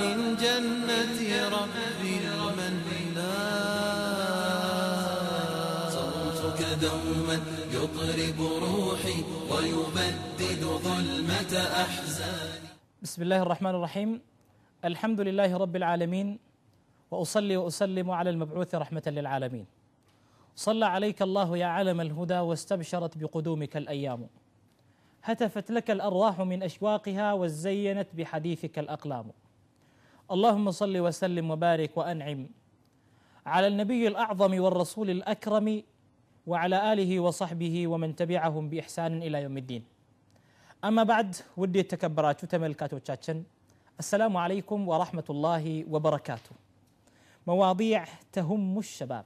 من جنة ربي المنان صوتك دوما يطرب روحي ويبدد ظلمة أحزاني. بسم الله الرحمن الرحيم. الحمد لله رب العالمين وأصلي وأسلم على المبعوث رحمة للعالمين. صلى عليك الله يا علم الهدى واستبشرت بقدومك الأيام. هتفت لك الأرواح من أشواقها وزينت بحديثك الأقلام. اللهم صل وسلم وبارك وانعم على النبي الاعظم والرسول الاكرم وعلى اله وصحبه ومن تبعهم باحسان الى يوم الدين اما بعد ودي የተከበራችሁ ተመልካቾቻችን السلام عليكم ورحمه الله وبركاته መዋዲዕ ተሁሙ ሸባብ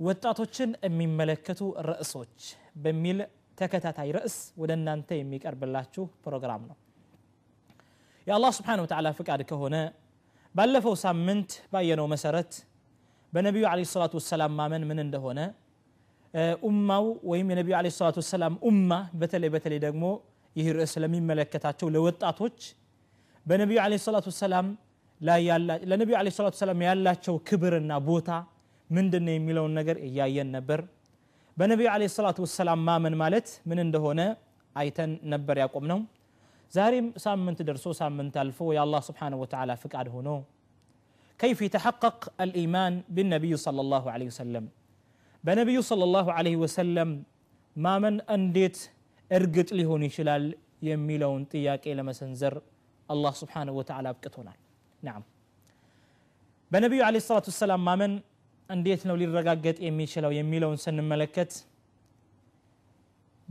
ወጣቶችን የሚመለከቱ ርዕሶች በሚል ተከታታይ ርዕስ ወደ እናንተ የሚቀርብላችሁ ፕሮግራም ነው የአላህ ስብሓን ወተዓላ ፍቃድ ከሆነ ባለፈው ሳምንት ባየነው መሰረት በነቢዩ ለ ሰላቱ ወሰላም ማመን ምን እንደሆነ ኡማው ወይም የነቢዩ ለ ሰላቱ ወሰላም ኡማ በተለይ በተለይ ደግሞ ይህ ርዕስ ለሚመለከታቸው ለወጣቶች በነቢዩ ለ ሰላቱ ወሰላም ለነቢዩ ለ ሰላቱ ሰላም ያላቸው ክብርና ቦታ ምንድን ነው የሚለውን ነገር እያየን ነበር። በነቢዩ ለ ሰላቱ ወሰላም ማመን ማለት ምን እንደሆነ አይተን ነበር ያቆም ነው ዛሬም ሳምንት ደርሶ ሳምንት አልፎ የአላህ ስብሓንሁ ወተዓላ ፍቃድ ሆኖ كيف يتحقق الإيمان بالنبي صلى الله عليه وسلم በነቢዩ صلى الله عليه وسلم ማመን እንዴት እርግጥ ሊሆን ይችላል የሚለውን ጥያቄ ለመሰንዘር አላህ ስብሓንሁ ወተዓላ አብቅቶናል ናም በነቢዩ ለ ሰላት ወሰላም ማመን እንዴት ነው ሊረጋገጥ የሚችለው የሚለውን ስንመለከት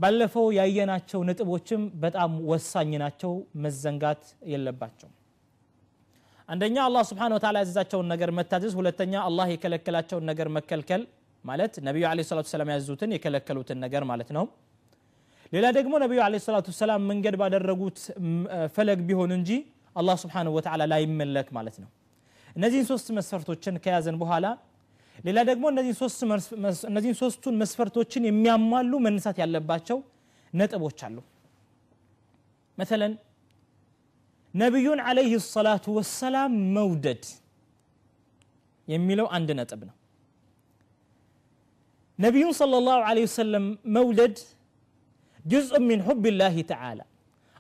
ባለፈው ያየናቸው ነጥቦችም በጣም ወሳኝ ናቸው። መዘንጋት የለባቸው አንደኛ አላህ ስብሓን ወተላ ያዘዛቸውን ነገር መታዘዝ ሁለተኛ አላህ የከለከላቸውን ነገር መከልከል ማለት ነቢዩ ለ ሰላት ሰላም ያዙትን የከለከሉትን ነገር ማለት ነው። ሌላ ደግሞ ነቢዩ ለ ሰላቱ ሰላም መንገድ ባደረጉት ፈለግ ቢሆን እንጂ አላህ ስብሓንሁ ወተዓላ ላይመለክ ማለት ነው። እነዚህን ሶስት መስፈርቶችን ከያዘን በኋላ ሌላ ደግሞ እነዚህን ሶስቱን መስፈርቶችን የሚያሟሉ መነሳት ያለባቸው ነጥቦች አሉ መተለን ነቢዩን አለይህ ሰላቱ ወሰላም መውደድ የሚለው አንድ ነጥብ ነው ነቢዩን صለ ላሁ ለ ወሰለም መውደድ ጅዝኡ ምን ሁብ ላህ ተዓላ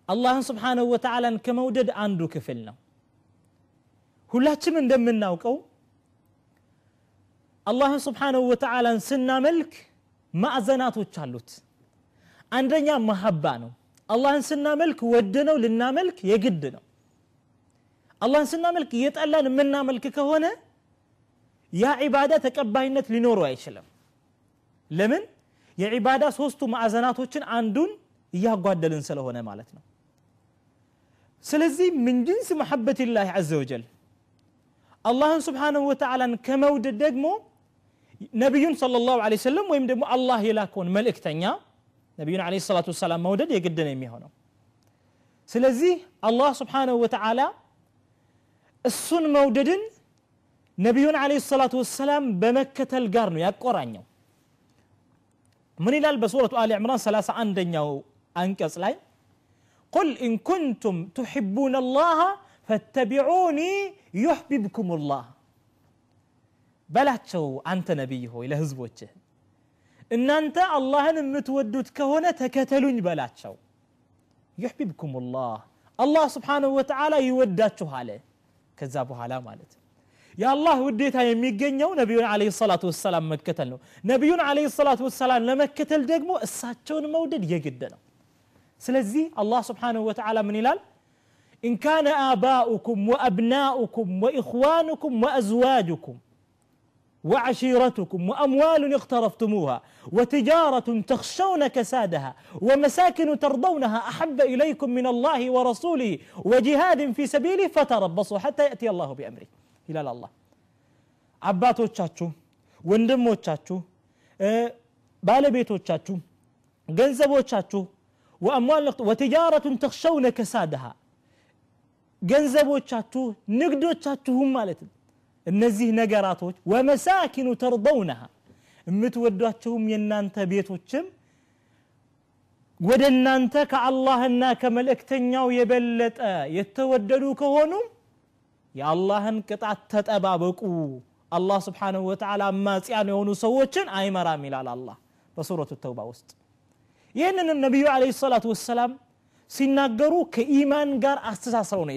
አላህን ስብሓንሁ ወተዓላን ከመውደድ አንዱ ክፍል ነው ሁላችንም እንደምናውቀው አላህን ስብሓንሁ ወተዓላን ስናመልክ ማዕዘናቶች አሉት አንደኛ መሀባ ነው አላህን ስናመልክ ወደነው ልናመልክ የግድ ነው አላህን ስናመልክ እየጠላን የምናመልክ ከሆነ ያ ዒባዳ ተቀባይነት ሊኖረው አይችልም ለምን የዒባዳ ሶስቱ ማዕዘናቶችን አንዱን እያጓደልን ስለሆነ ማለት ነው ስለዚህ ምን ጅንስ መሐበት ላህ ዘ ወጀል አላህን ስብሓንሁ ወተዓላን ከመውደድ ደግሞ ነቢዩን ሰለላሁ ለ ሰለም ወይም ደግሞ አላህ የላከውን መልእክተኛ ነቢዩን ለ ሰላት ወሰላም መውደድ የግድ ነው የሚሆነው ስለዚህ አላህ ስብሓንሁ ወተዓላ እሱን መውደድን ነቢዩን ለ ሰላት ወሰላም በመከተል ጋር ነው ያቆራኘው ምን ይላል በሱረቱ አሊ ዕምራን 31ኛው አንቀጽ ላይ ቁል ኢን ኩንቱም ትሕቡን አላህ ፈተቢዑኒ ዩሕቢብኩም ላህ በላቸው አንተ ነቢይ ሆይ ለህዝቦችህ እናንተ አላህን የምትወዱት ከሆነ ተከተሉኝ በላቸው ዩሕቢብኩም ላህ አላህ ስብሓንሁ ወተዓላ ይወዳችኋል ከዛ በኋላ ማለት የአላህ ውዴታ የሚገኘው ነቢዩን ለ ሰላቱ ወሰላም መከተል ነው ነቢዩን ለ ሰላቱ ወሰላም ለመከተል ደግሞ እሳቸውን መውደድ የግድ ነው ስለዚህ አላህ ስብሓንሁ ወተዓላ ምን ይላል إن كان آباؤكم وأبناؤكم وإخوانكم وأزواجكم وعشيرتكم وأموال اقترفتموها وتجارة تخشون كسادها ومساكن ترضونها أحب إليكم من الله ورسوله وجهاد في سبيله فتربصوا حتى يأتي الله بأمره ይላል አላህ አባቶቻችሁ ወንድሞቻችሁ ባለቤቶቻችሁ ገንዘቦቻችሁ ወአምዋል ወትጃረቱን ተክሸውነ ከሳድሃ ገንዘቦቻችሁ ንግዶቻችሁም ማለት ነው እነዚህ ነገራቶች ወመሳኪኑ ተርضውነሃ የምትወዷቸውም የእናንተ ቤቶችም ወደ እናንተ ከአላህና ከመልእክተኛው የበለጠ የተወደዱ ከሆኑ የአላህን ቅጣት ተጠባበቁ። አላህ ስብሓንሁ ወተዓላ አማጽያን የሆኑ ሰዎችን አይመራም ይላል አላህ በሱረቱ ተውባ ውስጥ። ይህንንም ነቢዩ አለ ሰላቱ ወሰላም ሲናገሩ ከኢማን ጋር አስተሳስረው ነው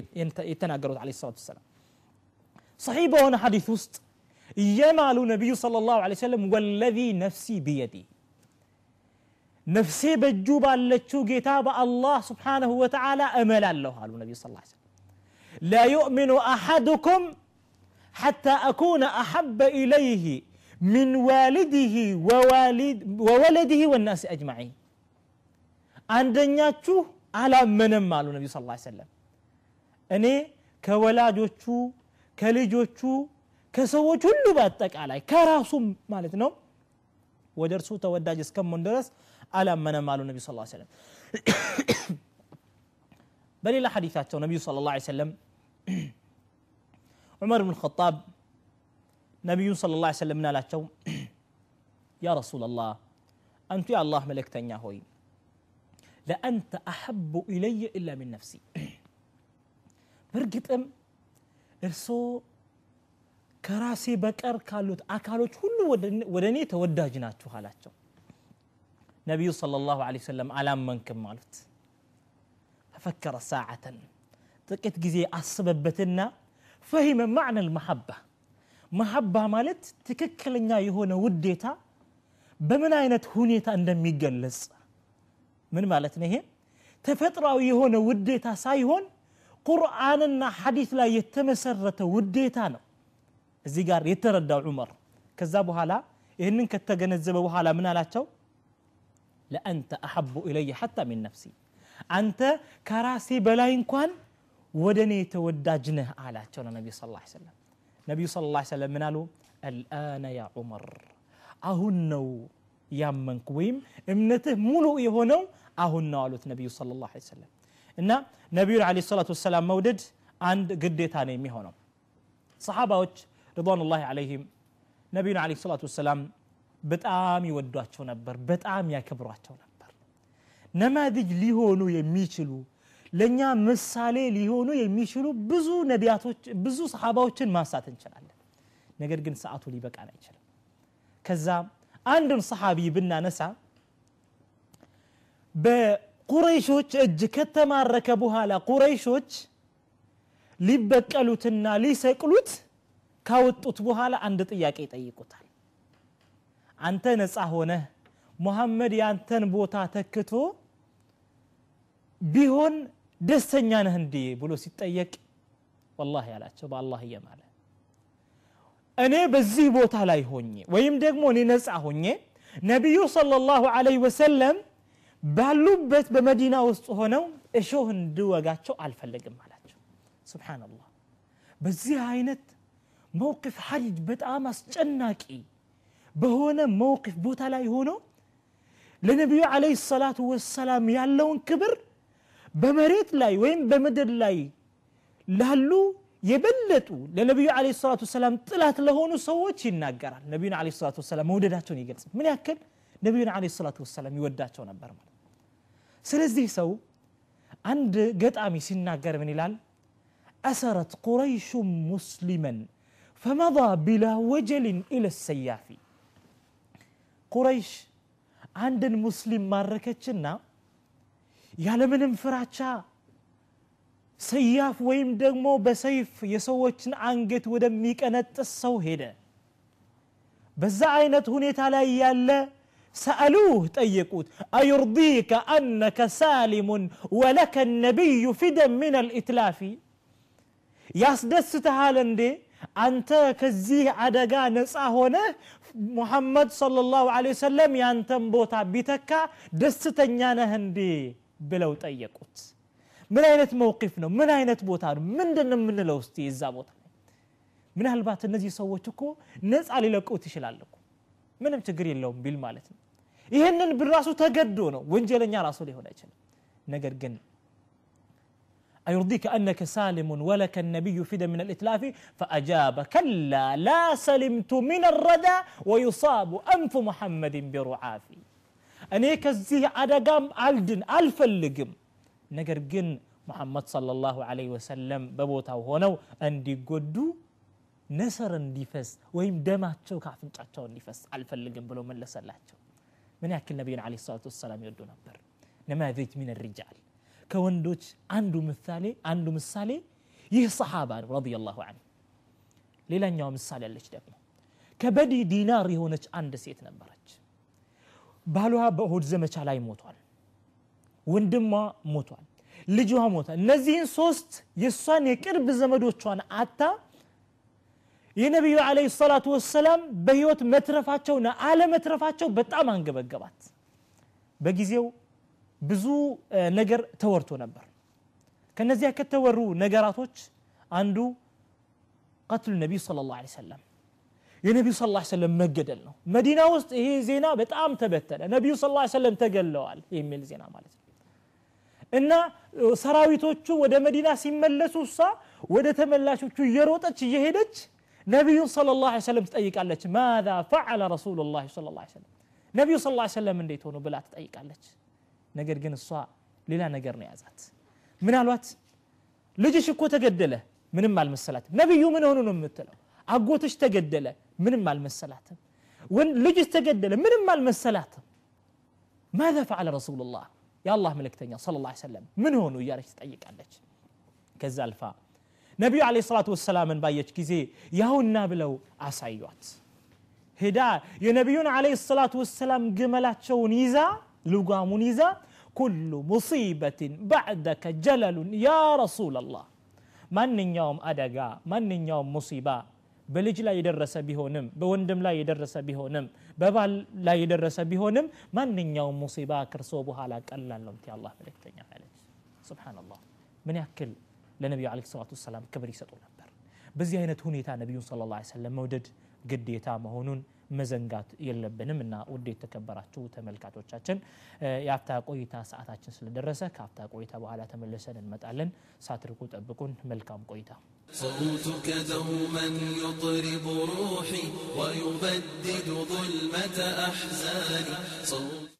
የተናገሩት አለ ሰላቱ ወሰላም صحيح بهنا حديث وسط. يما النبي صلى الله عليه وسلم والذي نفسي بيدي. نفسي بجوبا لتشو كتاب الله سبحانه وتعالى أمل الله قال النبي صلى الله عليه وسلم. لا يؤمن أحدكم حتى أكون أحب إليه من والده ووالد وولده والناس أجمعين. عندنا على منم النبي صلى الله عليه وسلم أني كولاد ከልጆቹ ከሰዎች ሁሉ በአጠቃላይ ከራሱም ማለት ነው ወደ እርሱ ተወዳጅ እስከመሆን ድረስ አላመነም አሉ ነቢዩ ስ ሰለም በሌላ ሐዲታቸው ነቢዩ ስለ ላ ሰለም ዑመር ብን ኸጣብ ነቢዩን ስለ ላ ሰለም ምን አላቸው ያ ረሱላ ላህ አንቱ የአላህ መልእክተኛ ሆይ ለአንተ አሐቡ ኢለየ ኢላ ሚን ነፍሲ በእርግጥም እርሶ ከራሴ በቀር ካሉት አካሎች ሁሉ ወደ እኔ ተወዳጅ ናችሁ አላቸው ነቢዩ صለ ላሁ ለ ሰለም አላመንክም አሉት ፈፈከረ ሰዓተን ጥቂት ጊዜ አስበበትና ፈሂመ ማዕነ ልመሐባ መሐባ ማለት ትክክለኛ የሆነ ውዴታ በምን አይነት ሁኔታ እንደሚገለጽ ምን ማለት ነው ይሄ ተፈጥሯዊ የሆነ ውዴታ ሳይሆን ቁርአንና ሐዲት ላይ የተመሰረተ ውዴታ ነው እዚህ ጋር የተረዳው ዑመር ከዛ በኋላ ይህንን ከተገነዘበ በኋላ ምን አላቸው ለአንተ አሐቡ ኢለየ ሐታ ሚን ነፍሲ አንተ ከራሴ በላይ እንኳን ወደ እኔ ተወዳጅ ነህ አላቸው ለነቢዩ ስ ላ ሰለም ነቢዩ ስ ላ ሰለም ምን አሉ አልአነ ያ ዑመር አሁን ነው ያመንኩ ወይም እምነትህ ሙሉ የሆነው አሁን ነው አሉት ነቢዩ ስለ ላ ሰለም እና ነቢዩን አለ ሰላቱ ወሰላም መውደድ አንድ ግዴታ ነው የሚሆነው። ሰሓባዎች ሪضዋኑላህ አለይህም ነቢዩን አለ ሰላቱ ወሰላም በጣም ይወዷቸው ነበር በጣም ያከብሯቸው ነበር። ነማድጅ ሊሆኑ የሚችሉ ለእኛ ምሳሌ ሊሆኑ የሚችሉ ብዙ ነቢያቶች ብዙ ሰሓባዎችን ማንሳት እንችላለን። ነገር ግን ሰዓቱ ሊበቃን አይችልም። ከዛ አንድን ሰሓቢ ብናነሳ በቁረይሾች እጅ ከተማረከ በኋላ ቁረይሾች ሊበቀሉትና ሊሰቅሉት ካወጡት በኋላ አንድ ጥያቄ ይጠይቁታል። አንተ ነፃ ሆነህ ሙሐመድ ያንተን ቦታ ተክቶ ቢሆን ደስተኛ ነህ እንዴ ብሎ ሲጠየቅ ወላሂ ያላቸው በአላህ እየማለ። እኔ በዚህ ቦታ ላይ ሆኜ ወይም ደግሞ እኔ ነፃ ሆኜ ነቢዩ ሰለላሁ ዐለይሂ ወሰለም ባሉበት በመዲና ውስጥ ሆነው እሾህ እንድወጋቸው አልፈለግም አላቸው ስብሓንላህ በዚህ አይነት መውቅፍ ሐሪጅ በጣም አስጨናቂ በሆነ መውቅፍ ቦታ ላይ ሆኖ ለነቢዩ ዓለይሂ ሰላቱ ወሰላም ያለውን ክብር በመሬት ላይ ወይም በምድር ላይ ላሉ የበለጡ ለነቢዩ ዓለይሂ ሰላቱ ወሰላም ጥላት ለሆኑ ሰዎች ይናገራል ነቢዩን ዓለይሂ ሰላቱ ወሰላም መውደዳቸውን ይገልጽ ምን ያክል ነቢዩን ዓለይሂ ሰላቱ ወሰላም ይወዳቸው ነበር ማለት ስለዚህ ሰው አንድ ገጣሚ ሲናገር ምን ይላል? አሰረት ቁረይሹ ሙስሊመን ፈመض ቢላ ወጀልን ኢለ ሰያፊ ቁረይሽ አንድን ሙስሊም ማረከችና ያለምንም ፍራቻ ሰያፍ ወይም ደግሞ በሰይፍ የሰዎችን አንገት ወደሚቀነጥስ ሰው ሄደ። በዛ አይነት ሁኔታ ላይ ያለ سألوه ጠየቁት أيرضيك أنك سالم ولك النبي فدا من الإتلاف ያስደስትሃል እንዴ አንተ ከዚህ አደጋ ነፃ ሆነ ሙሐመድ ሰለላሁ ዐለይሂ ወሰለም ያንተን ቦታ ቢተካ ደስተኛ ነህ እንዴ ብለው ጠየቁት ምን አይነት መውቂፍ ነው ምን አይነት ቦታ ነው ምንድን ነው የምንለው እስቲ የዛ ቦታ ምናልባት እነዚህ ሰዎች እኮ ነፃ ሊለቁት ይችላል እኮ ምንም ችግር የለውም ቢል ማለት ነው ይህንን ብራሱ ተገዶ ነው ወንጀለኛ ራሱ ሊሆን አይችልም ነገር ግን أيرضيك أنك سالم ولك النبي فدا من الإتلاف فأجاب كلا لا سلمت من الردى ويصاب أنف محمد برعافي أني كزيه أدقام ألدن ألفلقم نقر جن ሙሐመድ ሰለላሁ ዐለይሂ ወሰለም በቦታው ሆነው እንዲጎዱ ነሰር እንዲፈስ ወይም ደማቸው ከአፍንጫቸው እንዲፈስ አልፈልግም ብሎ መለሰላቸው። ምን ያክል ነቢዩን ለ ሰላቱ ወሰላም ይወዱ ነበር? ነማዘጅ ሚን ሪጃል። ከወንዶች አንዱ ምሳሌ አንዱ ምሳሌ ይህ ሰሓባ ነው ረዲየላሁ ዐንሁ። ሌላኛው ምሳሌ አለች ደግሞ። ከበዲ ዲናር የሆነች አንድ ሴት ነበረች። ባሏ በእሁድ ዘመቻ ላይ ሞቷል። ወንድሟ ሞቷል። ልጇ ሞቷል። እነዚህን ሶስት የእሷን የቅርብ ዘመዶቿን አታ የነቢዩ አለይሂ ሰላቱ ወሰላም በህይወት መትረፋቸውና አለመትረፋቸው በጣም አንገበገባት። በጊዜው ብዙ ነገር ተወርቶ ነበር። ከነዚያ ከተወሩ ነገራቶች አንዱ ቀትሉ ነቢዩ ስለ ላሁ ሰለም የነቢዩ ስ ላ ሰለም መገደል ነው። መዲና ውስጥ ይሄ ዜና በጣም ተበተነ። ነቢዩ ስ ላ ሰለም ተገለዋል የሚል ዜና ማለት ነው። እና ሰራዊቶቹ ወደ መዲና ሲመለሱ እሷ ወደ ተመላሾቹ እየሮጠች እየሄደች نبي صلى الله عليه وسلم تأيك على ماذا فعل رسول الله صلى الله عليه وسلم؟ نبي صلى الله عليه وسلم من ديتونه بلا تأيك على نقر قن الصاع للا نقر نيازات من الوقت لجي شكو تقدله من مال المسلات نبي من هنون متلو أقوتش تقدله من مال المسلات وين لجي تقدله من مال المسلات ماذا فعل رسول الله يا الله ملكتني صلى الله عليه وسلم من هون ويارك تأيك على كذا الفاء ነቢዩ አለ ሰላቱ ወሰላምን ባየች ጊዜ ያውና ብለው አሳዩት ሄዳ የነቢዩን አለ ሰላቱ ወሰላም ግመላቸውን ይዛ ልጓሙን ይዛ ኩሉ ሙሲበትን ባዕደከ ጀለሉን ያ ረሱላ ላህ ማንኛውም አደጋ ማንኛውም ሙሲባ በልጅ ላይ የደረሰ ቢሆንም በወንድም ላይ የደረሰ ቢሆንም በባል ላይ የደረሰ ቢሆንም ማንኛውም ሙሲባ ከርሶ በኋላ ቀላል ነው አላህ መልእክተኛ አለች ስብሓንላህ ምን ያክል ለነቢዩ አለ ሰላቱ ወሰላም ክብር ይሰጡ ነበር በዚህ አይነት ሁኔታ ነቢዩን ስለ ላ ሰለም መውደድ ግዴታ መሆኑን መዘንጋት የለብንም እና ውድ የተከበራችሁ ተመልካቾቻችን የአፍታ ቆይታ ሰዓታችን ስለደረሰ ከአፍታ ቆይታ በኋላ ተመልሰን እንመጣለን ሳትርቁ ጠብቁን መልካም ቆይታ صوتك دوما يطرب روحي ويبدد ظلمة أحزاني صوت